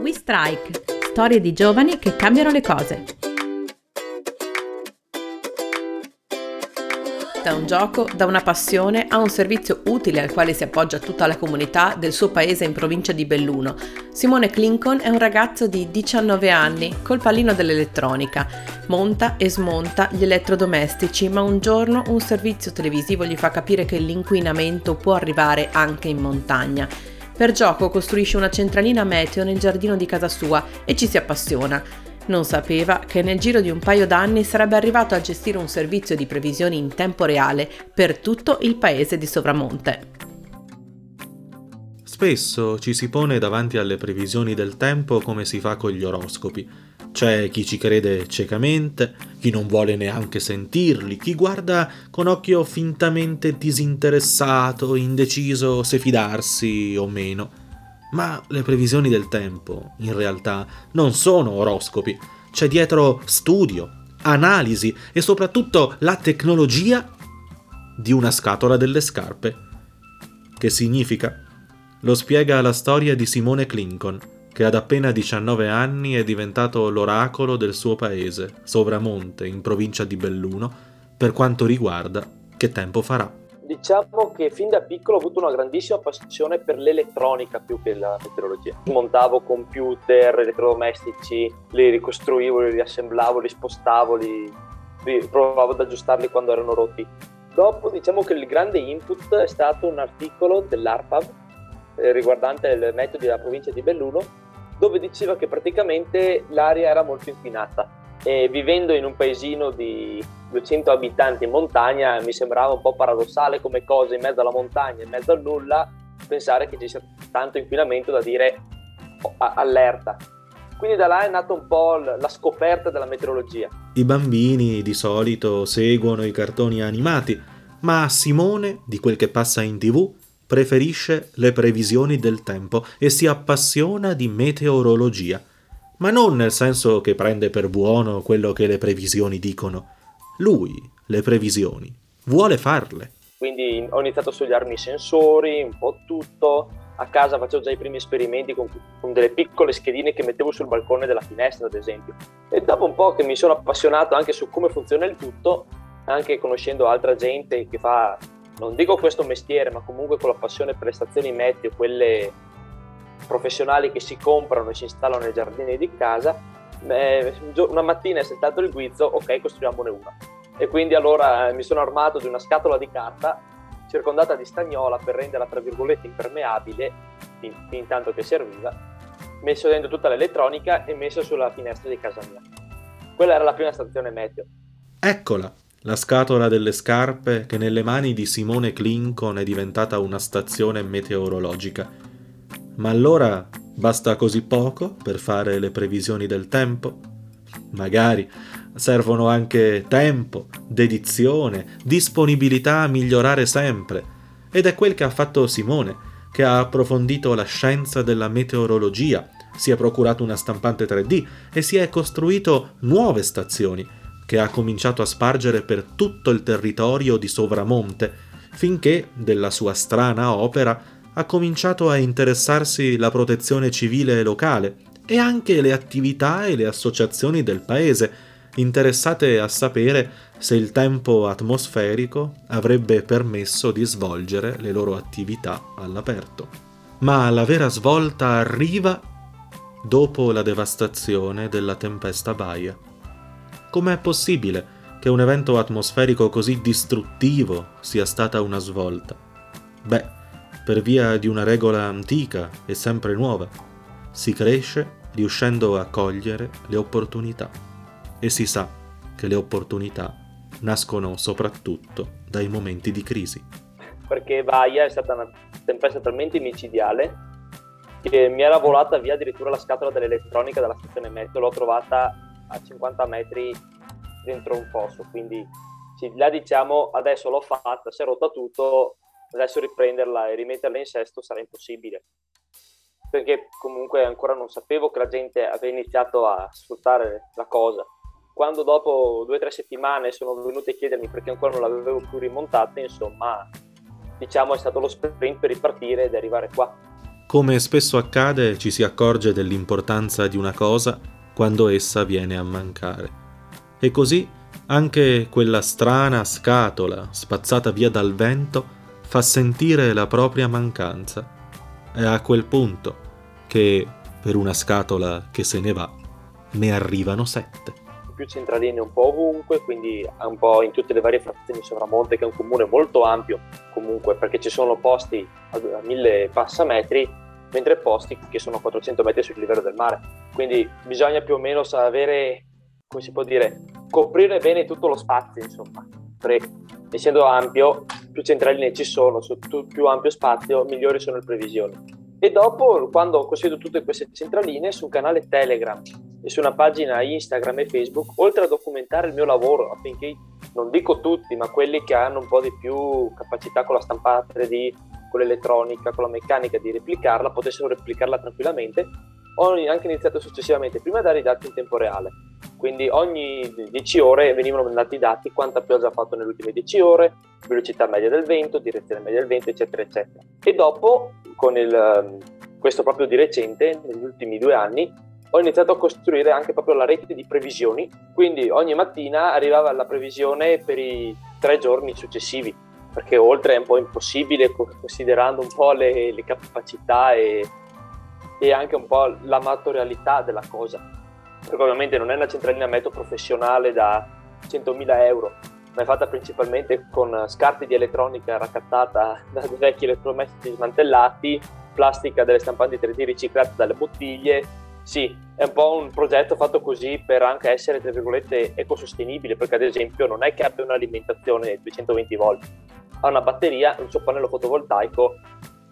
We Strike, storie di giovani che cambiano le cose. Da un gioco, da una passione, a un servizio utile al quale si appoggia tutta la comunità del suo paese in provincia di Belluno. Simone Clincon è un ragazzo di 19 anni, col pallino dell'elettronica. Monta e smonta gli elettrodomestici, ma un giorno un servizio televisivo gli fa capire che l'inquinamento può arrivare anche in montagna. Per gioco costruisce una centralina meteo nel giardino di casa sua e ci si appassiona. Non sapeva che nel giro di un paio d'anni sarebbe arrivato a gestire un servizio di previsioni in tempo reale per tutto il paese di Sovramonte. Spesso ci si pone davanti alle previsioni del tempo come si fa con gli oroscopi. C'è chi ci crede ciecamente, chi non vuole neanche sentirli, chi guarda con occhio fintamente disinteressato, indeciso se fidarsi o meno. Ma le previsioni del tempo, in realtà, non sono oroscopi. C'è dietro studio, analisi e soprattutto la tecnologia di una scatola delle scarpe. Che significa? Lo spiega la storia di Simone Clinton, che ad appena 19 anni è diventato l'oracolo del suo paese, Sovramonte, in provincia di Belluno, per quanto riguarda che tempo farà diciamo che fin da piccolo ho avuto una grandissima passione per l'elettronica più che la meteorologia. Montavo computer, elettrodomestici, li ricostruivo, li riassemblavo, li spostavo, li, provavo ad aggiustarli quando erano rotti. Dopo diciamo che il grande input è stato un articolo dell'ARPAV eh, riguardante il metodo della provincia di Belluno dove diceva che praticamente l'aria era molto inquinata e vivendo in un paesino di 200 abitanti in montagna mi sembrava un po' paradossale come cosa in mezzo alla montagna, in mezzo al nulla, pensare che ci sia tanto inquinamento da dire oh, allerta. Quindi da là è nata un po' la scoperta della meteorologia. I bambini di solito seguono i cartoni animati, ma Simone, di quel che passa in tv, preferisce le previsioni del tempo e si appassiona di meteorologia ma non nel senso che prende per buono quello che le previsioni dicono. Lui, le previsioni, vuole farle. Quindi ho iniziato a studiarmi i sensori, un po' tutto. A casa facevo già i primi esperimenti con, con delle piccole schedine che mettevo sul balcone della finestra, ad esempio. E dopo un po' che mi sono appassionato anche su come funziona il tutto, anche conoscendo altra gente che fa, non dico questo mestiere, ma comunque con la passione per le stazioni meteo, quelle professionali che si comprano e si installano nei giardini di casa, una mattina è saltato il guizzo, ok, costruiamone una. E quindi allora eh, mi sono armato di una scatola di carta circondata di stagnola per renderla tra virgolette impermeabile, fin, fin tanto che serviva, messo dentro tutta l'elettronica e messo sulla finestra di casa mia. Quella era la prima stazione meteo. Eccola, la scatola delle scarpe che nelle mani di Simone Clincon è diventata una stazione meteorologica ma allora basta così poco per fare le previsioni del tempo? Magari servono anche tempo, dedizione, disponibilità a migliorare sempre. Ed è quel che ha fatto Simone, che ha approfondito la scienza della meteorologia, si è procurato una stampante 3D e si è costruito nuove stazioni, che ha cominciato a spargere per tutto il territorio di Sovramonte, finché della sua strana opera ha cominciato a interessarsi la protezione civile locale e anche le attività e le associazioni del paese, interessate a sapere se il tempo atmosferico avrebbe permesso di svolgere le loro attività all'aperto. Ma la vera svolta arriva dopo la devastazione della tempesta Baia. Com'è possibile che un evento atmosferico così distruttivo sia stata una svolta? Beh, per via di una regola antica e sempre nuova. Si cresce riuscendo a cogliere le opportunità e si sa che le opportunità nascono soprattutto dai momenti di crisi. Perché Vaia è stata una tempesta talmente micidiale che mi era volata via addirittura la scatola dell'elettronica dalla stazione meteo, l'ho trovata a 50 metri dentro un fosso, quindi sì, là diciamo adesso l'ho fatta, si è rotta tutto, adesso riprenderla e rimetterla in sesto sarà impossibile perché comunque ancora non sapevo che la gente aveva iniziato a sfruttare la cosa. Quando dopo due o tre settimane sono venuti a chiedermi perché ancora non l'avevo più rimontata, insomma, diciamo è stato lo sprint per ripartire ed arrivare qua. come spesso accade ci si accorge dell'importanza di una cosa quando essa viene a mancare. E così anche quella strana scatola spazzata via dal vento fa sentire la propria mancanza. È a quel punto che, per una scatola che se ne va, ne arrivano sette più centraline un po' ovunque, quindi un po' in tutte le varie frazioni di Sovramonte, che è un comune molto ampio comunque, perché ci sono posti a mille passametri, mentre posti che sono a 400 metri sul livello del mare. Quindi bisogna più o meno avere, come si può dire, coprire bene tutto lo spazio, insomma. Perché essendo ampio, più centraline ci sono, su più ampio spazio, migliori sono le previsioni. E dopo, quando ho costruito tutte queste centraline, su un canale Telegram e su una pagina Instagram e Facebook, oltre a documentare il mio lavoro affinché, non dico tutti, ma quelli che hanno un po' di più capacità con la stampa 3D, con l'elettronica, con la meccanica di replicarla, potessero replicarla tranquillamente, ho anche iniziato successivamente prima a dare i dati in tempo reale. Quindi ogni 10 ore venivano mandati i dati, quanta pioggia ha fatto nelle ultime 10 ore, velocità media del vento, direzione media del vento, eccetera, eccetera. E dopo, con il, ehm, questo proprio di recente, negli ultimi due anni, ho iniziato a costruire anche proprio la rete di previsioni, quindi ogni mattina arrivava la previsione per i tre giorni successivi, perché oltre è un po' impossibile considerando un po' le, le capacità e, e, anche un po' l'amatorialità della cosa, perché ovviamente non è una centralina metro professionale da 100.000 euro, ma è fatta principalmente con scarti di elettronica raccattata da vecchi elettrodomestici smantellati, plastica delle stampanti 3D riciclate dalle bottiglie, sì, è un po' un progetto fatto così per anche essere, tra virgolette, ecosostenibile, perché ad esempio non è che abbia un'alimentazione 220 volt, ha una batteria, un suo pannello fotovoltaico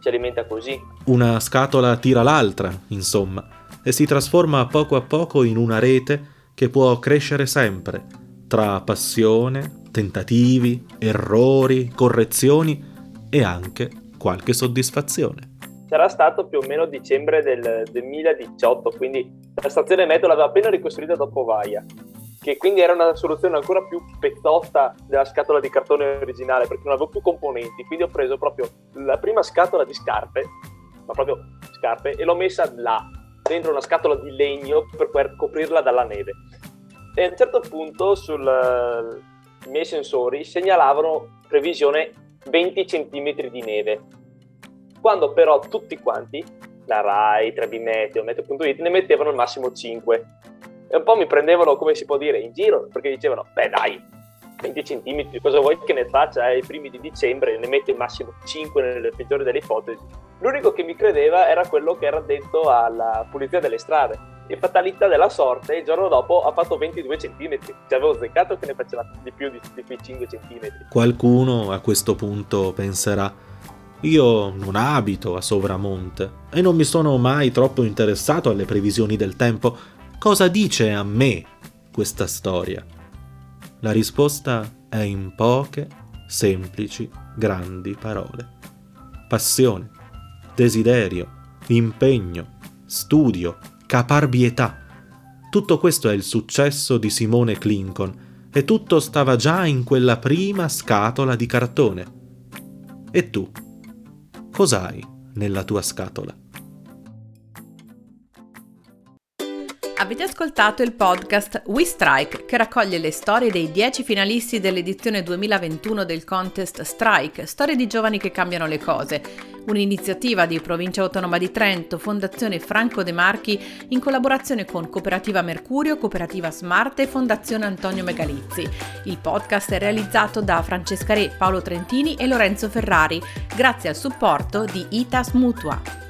si alimenta così. Una scatola tira l'altra, insomma, e si trasforma poco a poco in una rete che può crescere sempre, tra passione, tentativi, errori, correzioni e anche qualche soddisfazione sarà stato più o meno dicembre del 2018, quindi la stazione metro l'aveva appena ricostruita dopo Vaia, che quindi era una soluzione ancora più pezzotta della scatola di cartone originale perché non avevo più componenti, quindi ho preso proprio la prima scatola di scarpe, ma proprio scarpe, e l'ho messa là, dentro una scatola di legno per coprirla dalla neve. E a un certo punto sui miei sensori segnalavano previsione 20 cm di neve quando però tutti quanti, la RAI, 3B Meteo, Meteo.it, ne mettevano al massimo 5. E un po' mi prendevano, come si può dire, in giro, perché dicevano, beh dai, 20 cm, cosa vuoi che ne faccia ai primi di dicembre, ne mette il massimo 5 nelle peggiori delle ipotesi. L'unico che mi credeva era quello che era detto alla pulizia delle strade. E fatalità della sorte, il giorno dopo ha fatto 22 cm. Ci avevo zeccato che ne faceva di più di, quei 5 cm. Qualcuno a questo punto penserà io non abito a Sovramonte e non mi sono mai troppo interessato alle previsioni del tempo. Cosa dice a me questa storia? La risposta è in poche, semplici, grandi parole. Passione, desiderio, impegno, studio, caparbietà. Tutto questo è il successo di Simone Clinton e tutto stava già in quella prima scatola di cartone. E tu? cos'hai nella tua scatola? Avete ascoltato il podcast We Strike che raccoglie le storie dei 10 finalisti dell'edizione 2021 del contest Strike, storie di giovani che cambiano le cose, un'iniziativa di Provincia Autonoma di Trento, Fondazione Franco De Marchi in collaborazione con Cooperativa Mercurio, Cooperativa Smart e Fondazione Antonio Megalizzi. Il podcast è realizzato da Francesca Re, Paolo Trentini e Lorenzo Ferrari, grazie al supporto di ITAS Mutua.